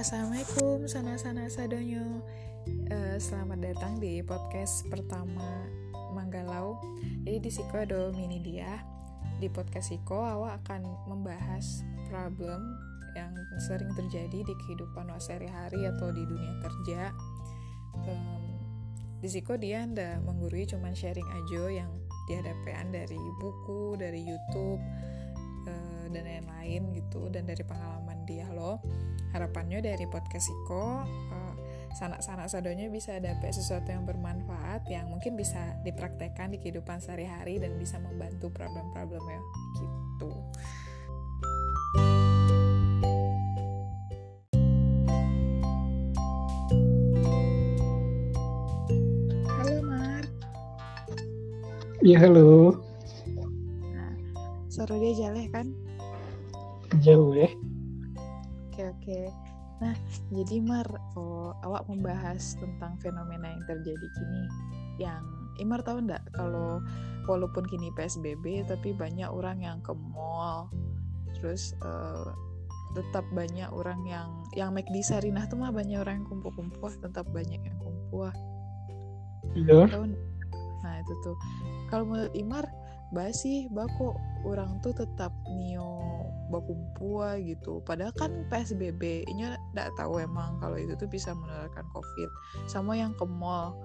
Assalamualaikum sana-sana sadonyo uh, Selamat datang di podcast pertama Manggalau. Jadi di Siko ada mini dia. Di podcast Siko awak akan membahas problem yang sering terjadi di kehidupan sehari-hari atau di dunia kerja. Um, Di Siko dia anda menggurui cuman sharing aja yang dihadapan dari buku, dari Youtube uh, dan lain-lain gitu dan dari pengalaman dia loh harapannya dari podcast Iko uh, sanak-sanak sadonya bisa dapat sesuatu yang bermanfaat yang mungkin bisa dipraktekkan di kehidupan sehari-hari dan bisa membantu problem-problemnya gitu. Halo Mar. Iya halo. Nah, suara dia jaleh kan? Jauh ya oke. Oke nah jadi Mar oh, awak membahas tentang fenomena yang terjadi kini yang Imar tahu ndak kalau walaupun kini PSBB tapi banyak orang yang ke mall terus uh, tetap banyak orang yang yang make di Sarinah tuh mah banyak orang yang kumpul-kumpul tetap banyak yang kumpul. Iya. Nah itu tuh. Kalau menurut Imar basi bako orang tuh tetap nio bakumpua gitu. Padahal kan PSBB ini tidak tahu emang kalau itu tuh bisa menularkan COVID. Sama yang ke mall.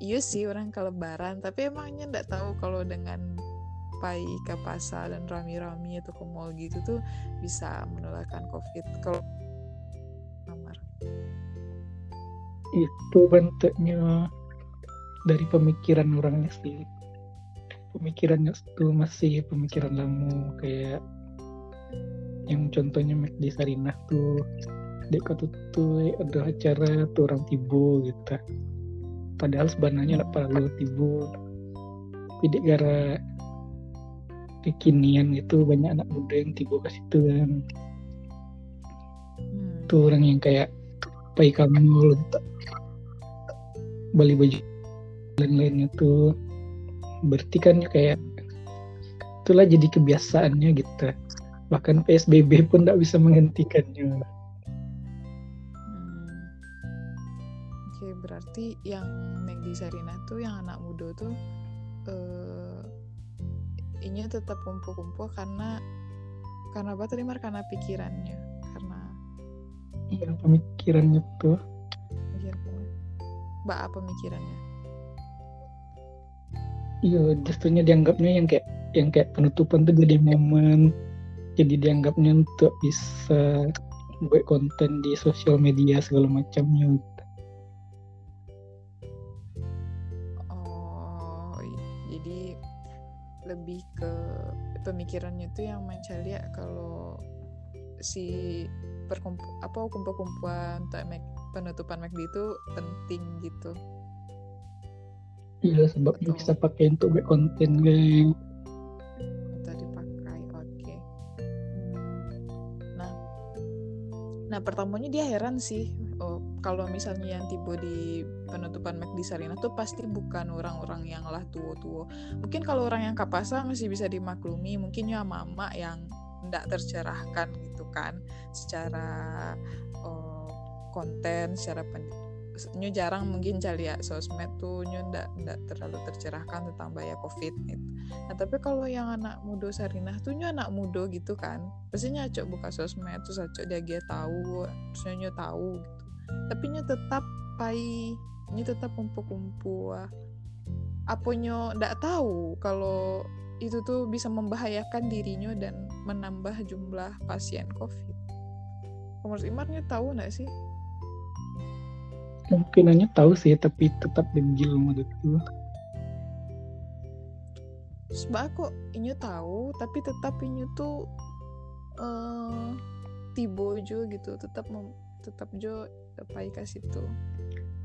Iya sih orang ke lebaran tapi emangnya tidak tahu kalau dengan pai ke pasar dan rami-rami atau ke mall gitu tuh bisa menularkan COVID. Kalau kamar itu bentuknya dari pemikiran orangnya sih. Pemikirannya itu masih pemikiran lama kayak yang contohnya di Sarinah tuh dek kata tuh ada acara tuh orang tibu gitu. Padahal sebenarnya nggak perlu tibu. Tapi dek gara kekinian itu banyak anak muda yang tibu ke situ kan. Hmm. tuh orang yang kayak pai kamu beli baju lain-lainnya tuh. Berarti kan kayak itulah jadi kebiasaannya gitu bahkan PSBB pun tidak bisa menghentikannya. Hmm. oke berarti yang Megdi Sarina tuh yang anak muda tuh uh, ini tetap kumpul-kumpul karena karena apa tadi karena pikirannya karena iya pemikirannya tuh pikirannya mbak apa pemikirannya? Iya justrunya dianggapnya yang kayak yang kayak penutupan tuh jadi momen jadi dianggapnya untuk bisa buat konten di sosial media segala macamnya oh jadi lebih ke pemikirannya tuh yang mencari ya kalau si perkumpul apa kumpul-kumpulan untuk penutupan McD itu penting gitu Iya sebab Betul. bisa pakai untuk buat konten guys. Nah pertamanya dia heran sih. Oh, kalau misalnya yang tiba di penutupan Mac di Sarina tuh pasti bukan orang-orang yang lah tua-tua. Mungkin kalau orang yang kapasa masih bisa dimaklumi. Mungkin ya mama yang tidak tercerahkan gitu kan, secara oh, konten, secara pendidikan nyu jarang mungkin cari ya sosmed tuh nyu ndak ndak terlalu tercerahkan tentang bahaya covid gitu. Nah tapi kalau yang anak muda Sarinah tuh nyu anak muda gitu kan, pastinya acok buka sosmed terus acok dia dia tahu, terus nyu tahu gitu. Tapi nyu tetap pai, nyu tetap kumpul-kumpul. Apa nyu ndak tahu kalau itu tuh bisa membahayakan dirinya dan menambah jumlah pasien covid. Menurut Imarnya tahu nggak sih kemungkinannya tahu sih tapi tetap dengil menurutku sebab kok inyo tahu tapi tetap inyo tuh uh, tibo jo gitu. Tetap mem, tetap jo apa kasih tuh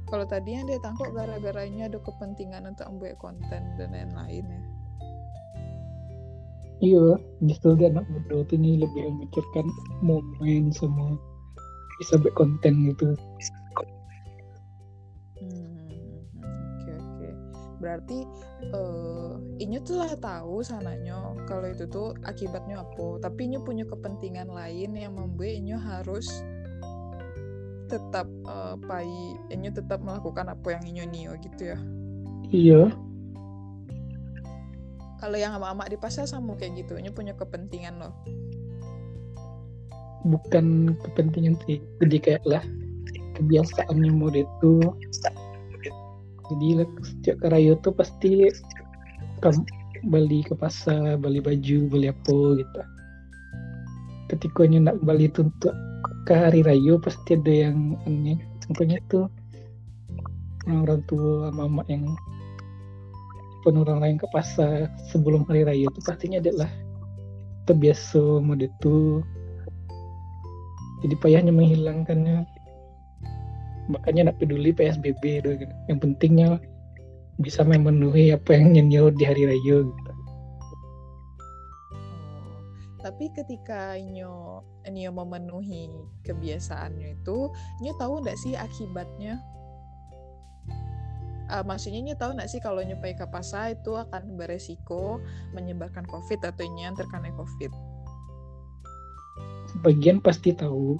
kalau tadi yang dia tangkap gara-garanya ada kepentingan untuk membuat konten dan lain-lain ya. Iya justru dia anak muda tuh ini lebih memikirkan momen semua bisa buat konten gitu berarti uh, inyo tuh lah tahu sananya kalau itu tuh akibatnya apa. Tapi inyo punya kepentingan lain yang membuat inyo harus tetap uh, pai inyo tetap melakukan apa yang inyo nio gitu ya. Iya. Kalau yang ama-ama di pasar sama kayak gitu inyo punya kepentingan loh bukan kepentingan sih jadi kayak lah kebiasaannya mode itu jadi setiap karayo tuh pasti kamu beli ke pasar beli baju beli apa gitu. Ketika nak beli untuk ke hari raya pasti ada yang aneh contohnya tuh orang tua mama yang pun orang lain ke pasar sebelum hari raya itu pastinya adalah terbiasa mode itu jadi payahnya menghilangkannya makanya nak peduli PSBB doang gitu. yang pentingnya bisa memenuhi apa yang nyenyo di hari raya gitu. Tapi ketika Nyo Nyo memenuhi kebiasaannya itu Nyo tahu nggak sih akibatnya? Uh, maksudnya Nyo tahu nggak sih kalau Nyo pakai kapasa itu akan beresiko menyebarkan COVID atau Nyo terkena COVID? Sebagian pasti tahu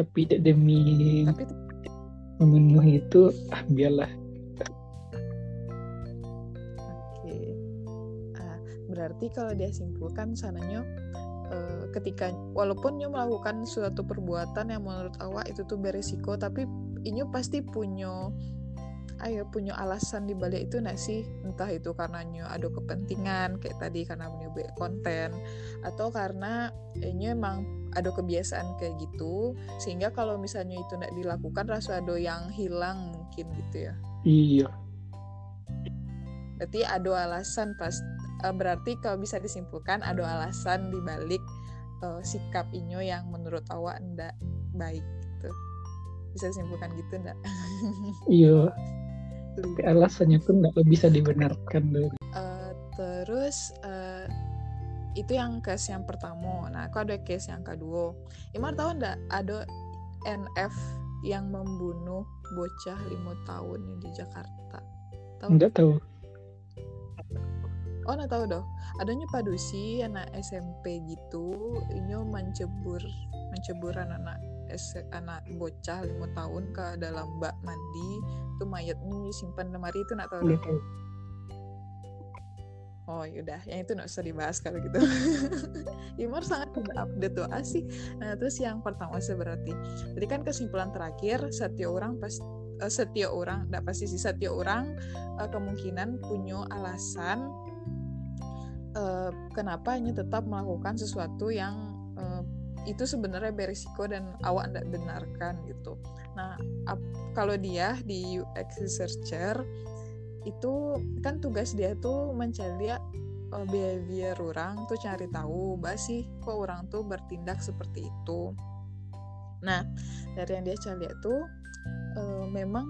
tapi demi tapi, memenuhi itu ah biarlah. Berarti kalau dia simpulkan sananya uh, ketika walaupun nyo melakukan suatu perbuatan yang menurut awak itu tuh beresiko tapi inyo pasti punya ayo punya alasan di balik itu nggak sih? Entah itu karena nyo ada kepentingan kayak tadi karena mencoba konten atau karena inyo emang ada kebiasaan kayak gitu sehingga kalau misalnya itu nggak dilakukan rasa ada yang hilang mungkin gitu ya? Iya. Berarti ada alasan pas uh, berarti kalau bisa disimpulkan ada alasan dibalik uh, sikap Inyo yang menurut awak ndak baik gitu. Bisa disimpulkan gitu ndak? Iya. Tapi alasannya pun nggak bisa dibenarkan uh, terus uh, itu yang case yang pertama. Nah aku ada case yang kedua. Imar tahu ndak ada NF yang membunuh bocah lima tahun di Jakarta? Tahu? Nggak tahu. Oh nggak tahu doh adanya padusi anak SMP gitu. Ini mencebur mencebur anak anak bocah lima tahun ke dalam bak mandi. Itu mayatnya disimpan lemari. Itu nggak tahu doh Oh yaudah, yang itu nggak usah dibahas kalau gitu. Imar sangat update tuh asih. Nah terus yang pertama sih berarti, jadi kan kesimpulan terakhir setiap orang pas uh, setiap orang, tidak pasti sih setiap orang uh, kemungkinan punya alasan uh, kenapa hanya tetap melakukan sesuatu yang uh, itu sebenarnya berisiko dan awak tidak benarkan gitu. Nah, kalau dia di UX researcher itu kan tugas dia tuh mencari uh, behavior orang tuh cari tahu bah sih kok orang tuh bertindak seperti itu. Nah, dari yang dia cari tuh uh, memang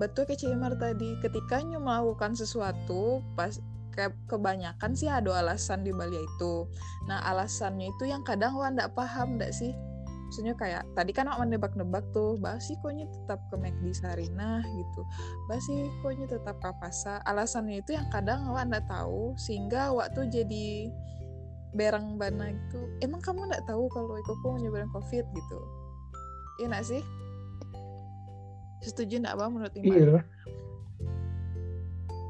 betul kayak Cimar tadi ketika nyu melakukan sesuatu pas kayak kebanyakan sih ada alasan di balik itu nah alasannya itu yang kadang wah ndak paham ndak sih maksudnya kayak tadi kan aku nebak-nebak tuh basi koknya tetap ke McD Sarinah gitu. Basi koknya tetap ke pasar alasannya itu yang kadang awak ndak tahu sehingga waktu jadi berang bana gitu. Emang kamu ndak tahu kalau Iko nyebarin covid? gitu. Iya nggak sih? Setuju ndak apa menurut Iman? Iya.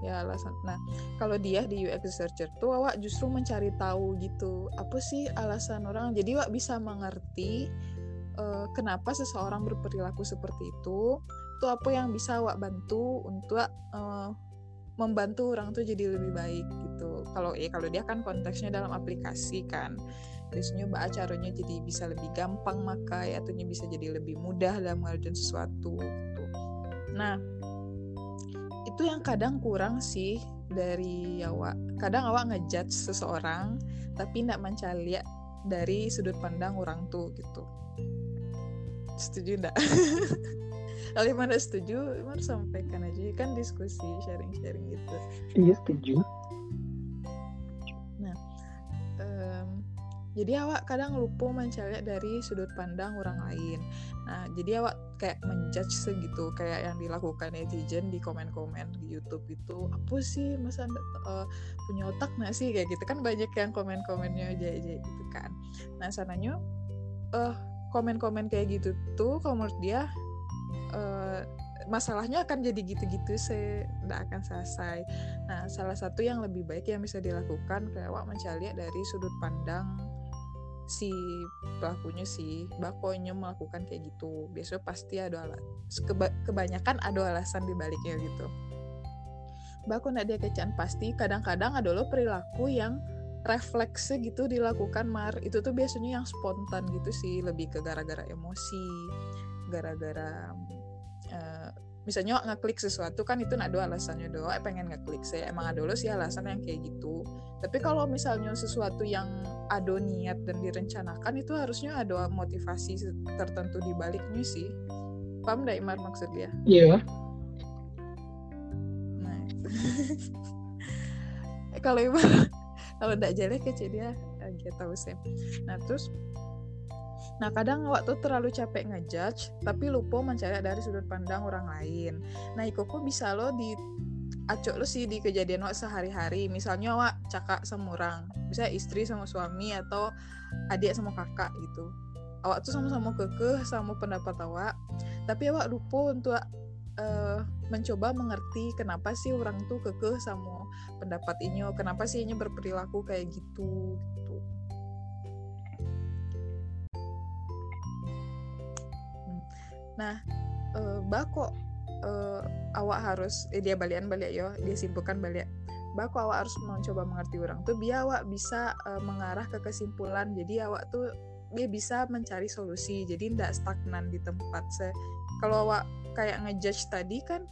Ya alasan. Nah kalau dia di UX researcher tuh awak justru mencari tahu gitu apa sih alasan orang? Jadi awak bisa mengerti uh, kenapa seseorang berperilaku seperti itu itu apa yang bisa awak bantu untuk uh, membantu orang tuh jadi lebih baik gitu. Kalau ya kalau dia kan konteksnya dalam aplikasi kan biasanya mbak caranya jadi bisa lebih gampang makai atau bisa jadi lebih mudah dalam mengerjakan sesuatu gitu. Nah itu yang kadang kurang sih dari awak kadang awak ngejudge seseorang tapi tidak mencari dari sudut pandang orang tuh gitu. Setuju enggak kalau mana setuju mana sampaikan aja. Kan diskusi sharing-sharing gitu. Iya setuju jadi awak kadang lupa mencari dari sudut pandang orang lain. Nah jadi awak kayak menjudge segitu kayak yang dilakukan netizen di komen-komen di YouTube itu apa sih? Masa uh, punya otak nggak sih? Kayak gitu. Kan banyak yang komen-komennya aja aja gitu kan. Nah sananya uh, komen-komen kayak gitu tuh kalau menurut dia uh, masalahnya akan jadi gitu-gitu sih. Tidak akan selesai. Nah salah satu yang lebih baik yang bisa dilakukan kayak wak mencari dari sudut pandang si pelakunya si bakonya melakukan kayak gitu. Biasanya pasti ada alat keba kebanyakan ada alasan di baliknya gitu. Bako nak dia kecaan pasti kadang-kadang ada lo perilaku yang refleksi gitu dilakukan mar. Itu tuh biasanya yang spontan gitu sih lebih ke gara-gara emosi gara-gara uh, misalnya ngeklik sesuatu kan itu nak ada alasannya doa eh, pengen ngeklik saya emang ada lo sih alasan yang kayak gitu. Tapi kalau misalnya sesuatu yang ada niat dan direncanakan itu harusnya ada motivasi tertentu di baliknya sih. Paham gak Imar maksud dia? Iya. Yeah. nah kalau Imar kalau tidak jelek kecil dia gitu tahu sih. Nah terus Nah kadang waktu terlalu capek ngejudge tapi lupa mencari dari sudut pandang orang lain. Nah kok bisa lo di acok lo sih di kejadian wak sehari-hari. Misalnya wak cakak sama orang, bisa istri sama suami atau adik sama kakak gitu. Awak tuh sama-sama kekeh sama pendapat awak, tapi awak lupa untuk uh, mencoba mengerti kenapa sih orang tuh kekeh sama pendapat ini kenapa sih ini berperilaku kayak gitu nah uh, bako uh, awak harus eh, dia balian balik yo dia simpulkan balik. Bako awak harus mencoba mengerti orang tuh biar awak bisa uh, mengarah ke kesimpulan. Jadi awak tuh dia bisa mencari solusi. Jadi tidak stagnan di tempat se kalau awak kayak ngejudge tadi kan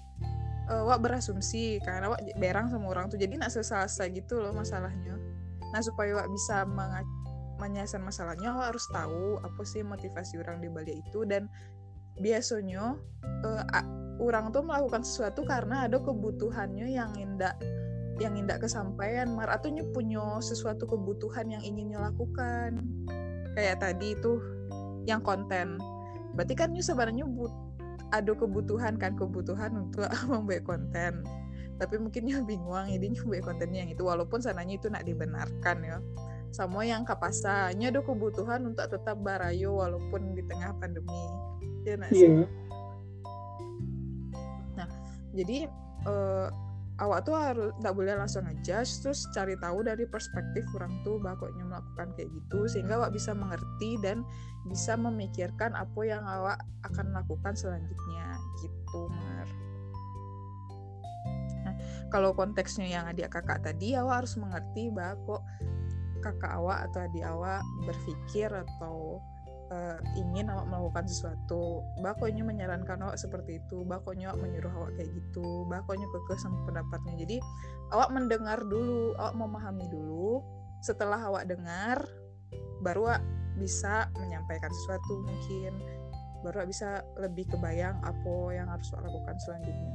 uh, wak berasumsi karena wak berang sama orang tuh. Jadi nak selesai gitu loh masalahnya. Nah supaya wak bisa menyelesaikan masalahnya wak harus tahu apa sih motivasi orang di balik itu. Dan biasanya uh, orang tuh melakukan sesuatu karena ada kebutuhannya yang indah yang indah kesampaian. Mar atau punya sesuatu kebutuhan yang ingin lakukan. Kayak tadi itu yang konten. Berarti kan sebenarnya but ada kebutuhan kan kebutuhan untuk membuat konten. Tapi mungkin ya bingung jadi membuat kontennya yang itu. Walaupun sananya itu nak dibenarkan ya. Sama yang kapasanya ada kebutuhan untuk tetap barayo walaupun di tengah pandemi ya yeah. nah jadi uh, awak tuh harus tak boleh langsung ngejudge terus cari tahu dari perspektif orang tuh bakoknya melakukan kayak gitu sehingga awak bisa mengerti dan bisa memikirkan apa yang awak akan lakukan selanjutnya gitu Mar. Nah, kalau konteksnya yang adik kakak tadi awak harus mengerti bahwa kok kakak awak atau adik awak berpikir atau uh, ingin awak melakukan sesuatu bakonya menyarankan awak seperti itu bakonya awak menyuruh awak kayak gitu bakonya kekeh sama pendapatnya. Jadi awak mendengar dulu awak memahami dulu. Setelah awak dengar baru awak bisa menyampaikan sesuatu mungkin. Baru awak bisa lebih kebayang apa yang harus awak lakukan selanjutnya.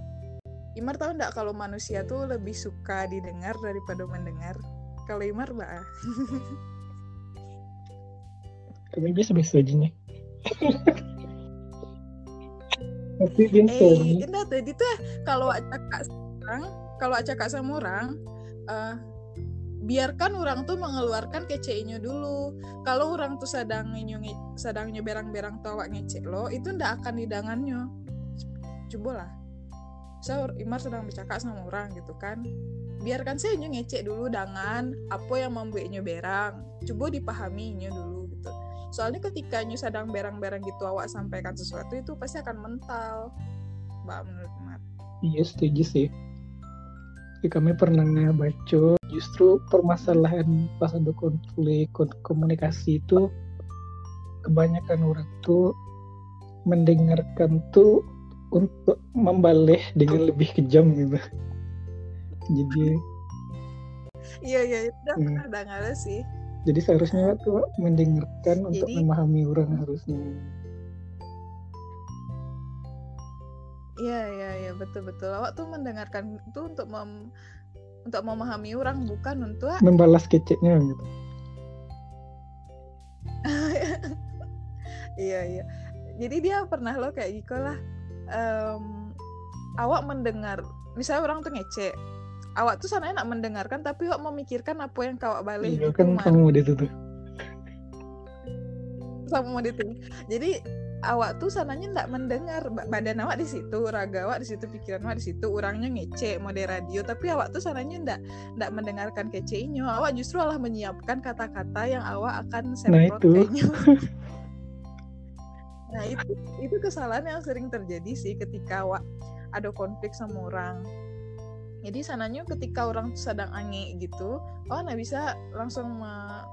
Imar tahu nggak kalau manusia tuh lebih suka didengar daripada mendengar? Kalau Imar mbak biasa aja nih. Tapi dia eh enggak tadi tuh kalau acak sekarang kalau acak sama orang uh, biarkan orang tuh mengeluarkan keceinya dulu. Kalau orang tuh sedang nyungi sedang berang-berang tawa ngecek lo itu ndak akan didangannya coba lah. Saya Imar sedang bercakap sama orang gitu kan biarkan saya ngecek dulu dengan apa yang membuatnya berang. Coba dipahaminya dulu soalnya ketika nyu sedang berang-berang gitu awak sampaikan sesuatu itu pasti akan mental. Mbak menurut Mat iya setuju sih. Kami pernah baca justru permasalahan pas ada konflik komunikasi itu kebanyakan orang tuh mendengarkan tuh untuk membalik dengan lebih kejam gitu. Jadi iya iya itu udah hmm. pernah dengar sih jadi seharusnya tuh mendengarkan untuk memahami orang harusnya Iya iya iya betul betul. Awak tuh mendengarkan itu untuk mem untuk memahami orang bukan untuk membalas keceknya gitu. iya iya. Jadi dia pernah lo kayak gitu lah. Um, awak mendengar, misalnya orang tuh ngecek, awak tuh sana nak mendengarkan tapi awak memikirkan apa yang kau balik iya kan kamu di tuh sama modit jadi awak tuh sananya ndak mendengar badan awak di situ raga awak di situ pikiran awak di situ orangnya ngece mode radio tapi awak tuh sananya ndak ndak mendengarkan keceinyo awak justru malah menyiapkan kata-kata yang awak akan semprot nah, nah itu itu kesalahan yang sering terjadi sih ketika awak ada konflik sama orang jadi sananya ketika orang sedang aneh gitu oh nah bisa langsung ma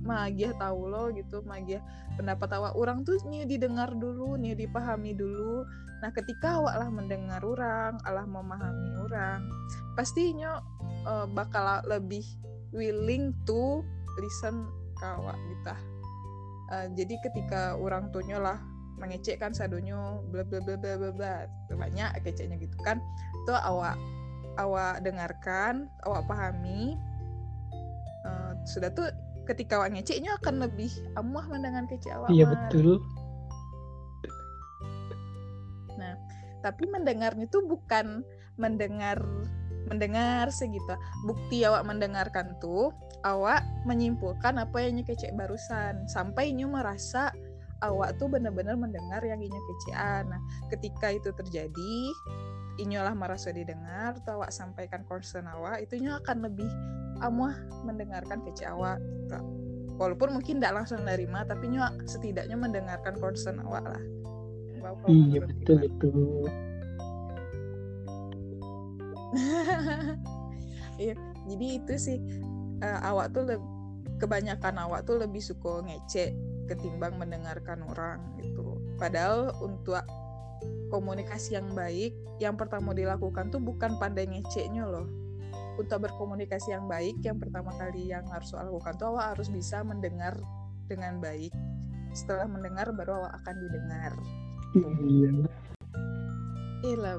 magiah tahu lo gitu magiah pendapat awak. Orang tuh nih didengar dulu nih dipahami dulu. Nah ketika awak lah mendengar orang Allah memahami orang pastinya uh, bakal lebih willing to listen ke awak gitu uh, jadi ketika orang tuanya lah mengecekkan sadonyo bla bla bla bla bla bla banyak keceknya gitu kan tuh awak awak dengarkan, awak pahami, uh, sudah tuh ketika awak ngeceknya akan lebih amuah mendengar kece awak. Iya betul. Nah, tapi mendengarnya tuh bukan mendengar mendengar segitu. Bukti awak mendengarkan tuh awak menyimpulkan apa yang kece barusan sampai nyu merasa awak tuh benar-benar mendengar yang inya kecean. Nah, ketika itu terjadi, inyolah merasa didengar atau awak sampaikan concern awak itunya akan lebih amuah mendengarkan kece awak gitu. walaupun mungkin tidak langsung nerima tapi nyo setidaknya mendengarkan concern awak lah. Iya betul betul. Iya jadi itu sih uh, awak tuh kebanyakan awak tuh lebih suka ngecek ketimbang mendengarkan orang gitu. Padahal untuk komunikasi yang baik yang pertama dilakukan tuh bukan pandai ngeceknya loh. Untuk berkomunikasi yang baik yang pertama kali yang harus lakukan tuh awak harus bisa mendengar dengan baik. Setelah mendengar baru awak akan didengar. Iya. Iya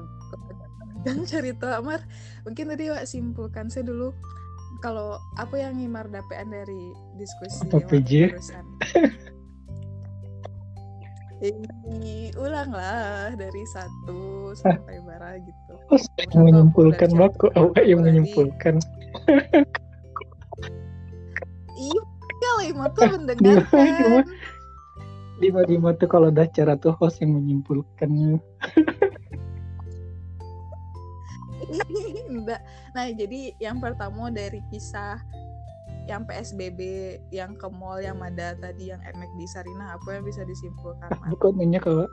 dan cerita Amar mungkin tadi awak simpulkan saya dulu kalau apa yang Imar dapetan dari diskusi apa PJ ulanglah dari satu sampai bara gitu. Oh, yang menyimpulkan aku awak yang menyimpulkan. iya, lima tuh mendengarkan. Lima lima tuh kalau udah cara tuh host yang menyimpulkan. nah jadi yang pertama dari kisah yang PSBB yang ke mall yang ada tadi yang emek di Sarina apa yang bisa disimpulkan bukan nanya kalau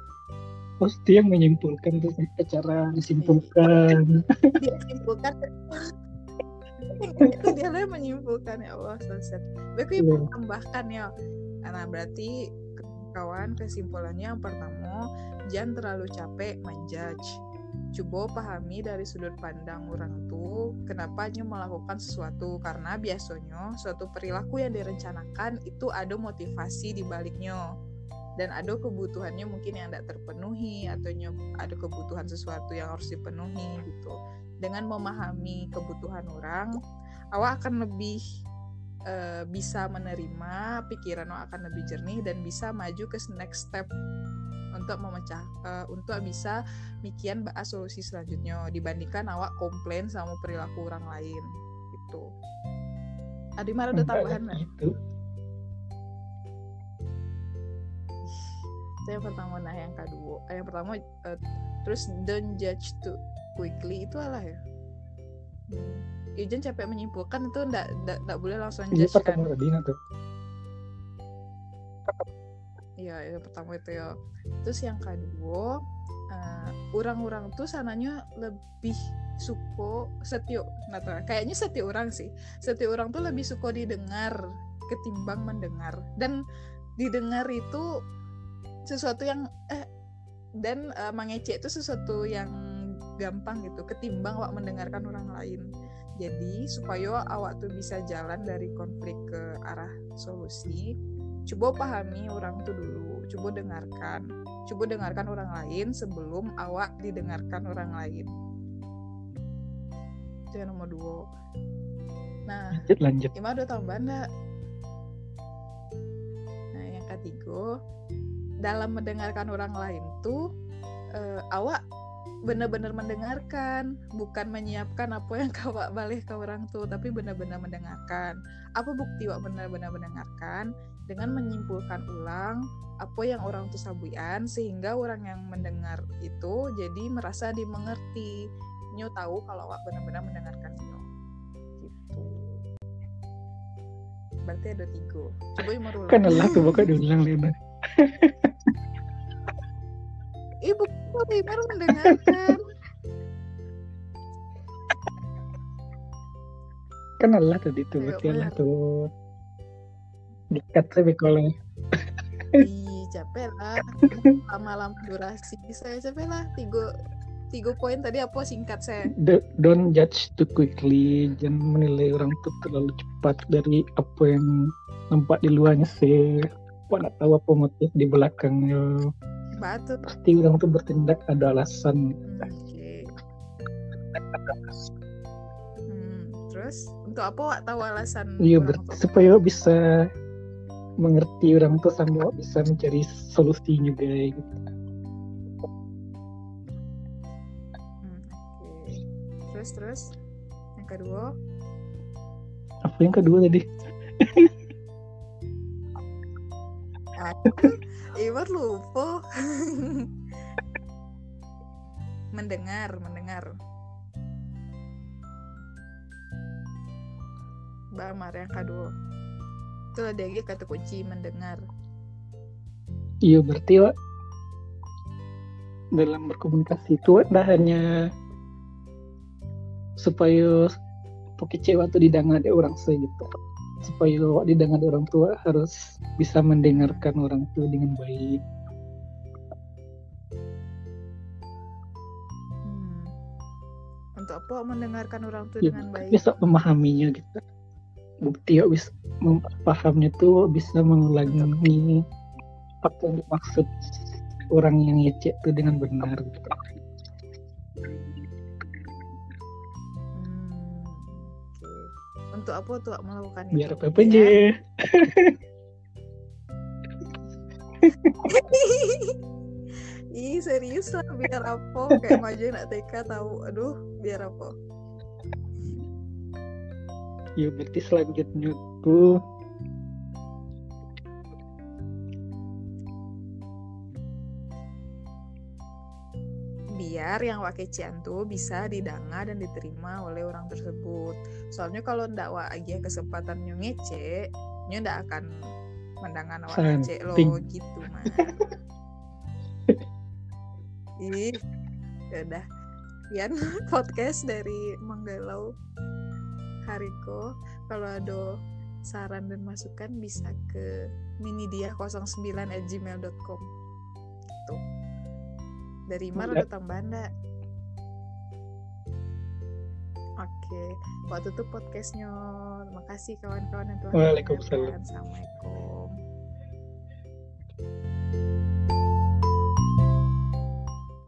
pasti yang menyimpulkan itu cara disimpulkan. Dia simpulkan itu dia yang menyimpulkan ya Allah selesai Baik yeah. tambahkan ya. Karena berarti kawan kesimpulannya yang pertama jangan terlalu capek menjudge coba pahami dari sudut pandang orang tuh kenapa hanya melakukan sesuatu. Karena biasanya suatu perilaku yang direncanakan itu ada motivasi di baliknya. Dan ada kebutuhannya mungkin yang tidak terpenuhi atau ada kebutuhan sesuatu yang harus dipenuhi gitu. Dengan memahami kebutuhan orang awak akan lebih uh, bisa menerima pikiran awak akan lebih jernih dan bisa maju ke next step untuk memecah uh, untuk bisa mikian bahas solusi selanjutnya dibandingkan awak komplain sama perilaku orang lain gitu Adi mana ada tambahan gitu. itu yang pertama nah yang kedua eh, yang pertama uh, terus don't judge too quickly itu lah ya hmm. Ijen capek menyimpulkan itu ndak ndak boleh langsung judge kan. tuh Iya, yang pertama itu ya. Terus yang kedua, uh, orang-orang tuh sananya lebih suko setio, nah kayaknya setio orang sih. Setio orang tuh lebih suko didengar ketimbang mendengar. Dan didengar itu sesuatu yang eh dan uh, mengecek itu sesuatu yang gampang gitu ketimbang awak mendengarkan orang lain. Jadi supaya awak tuh bisa jalan dari konflik ke arah solusi, coba pahami orang itu dulu coba dengarkan coba dengarkan orang lain sebelum awak didengarkan orang lain. Itu yang nomor dua. Nah lanjut lanjut. Ima udah tambahan enggak nah yang ketiga dalam mendengarkan orang lain tuh uh, awak benar-benar mendengarkan bukan menyiapkan apa yang kau balik ke orang tua tapi benar-benar mendengarkan. Apa bukti wak benar-benar mendengarkan? Dengan menyimpulkan ulang apa yang orang tuh sabuian sehingga orang yang mendengar itu jadi merasa dimengerti. Nyo tahu kalau wak benar-benar mendengarkan nyo. Gitu. Berarti ada tiga. Coba yang merulang kan Allah tuh bukan diulang Lena. Ibu baru mendengarkan. Kan Allah tadi tuh Allah bener. tuh. Dikat saya kalau Ih, capek lah. Lama-lama durasi saya capek lah. Tiga tiga poin tadi apa singkat saya? Do- don't judge too quickly. Jangan menilai orang tuh terlalu cepat dari apa yang nampak di luarnya sih apa nggak tahu apa motif di belakangnya batu pasti orang tuh bertindak ada alasan. Hmm, oke. Hmm, terus? Untuk apa wak tahu alasan iya ber- supaya bisa mengerti orang tuh sama bisa mencari solusi juga gitu. Hmm, terus terus? Yang kedua? Apa yang kedua tadi Iwar lupa. Mendengar mendengar. Bamar yang kedua itu ada lagi kata kunci mendengar. Iya berarti Wak, dalam berkomunikasi itu Wak, dah hanya supaya pakai cewek tuh didengar ada orang saya gitu supaya didengar orang tua harus bisa mendengarkan orang tua dengan baik Hmm. Untuk apa mendengarkan orang tua ya, dengan baik? bisa memahaminya gitu bukti Wak bisa pahamnya tuh bisa mengulangi apa yang dimaksud orang yang ngecek tuh dengan benar gitu. Untuk apa tuh melakukan biar itu? apa aja. Ih serius lah biar apa? Kayak maju nak TK tahu. Aduh biar apa? Ya berarti selanjutnya tuh biar yang wakecian tuh bisa didanga dan diterima oleh orang tersebut. Soalnya kalau ndak wa aja kesempatan nyo ngece nyo ndak akan mendangan awak ngece lo gitu mah ih ya udah. Yan podcast dari Manggalau Hariko. Kalau ada saran dan masukan bisa ke minidia 09 at gmail.com gitu dari Mar iya. datang Tambanda oke okay. waktu itu podcastnya kasih kawan-kawan yang telah Waalaikumsalam. Assalamualaikum.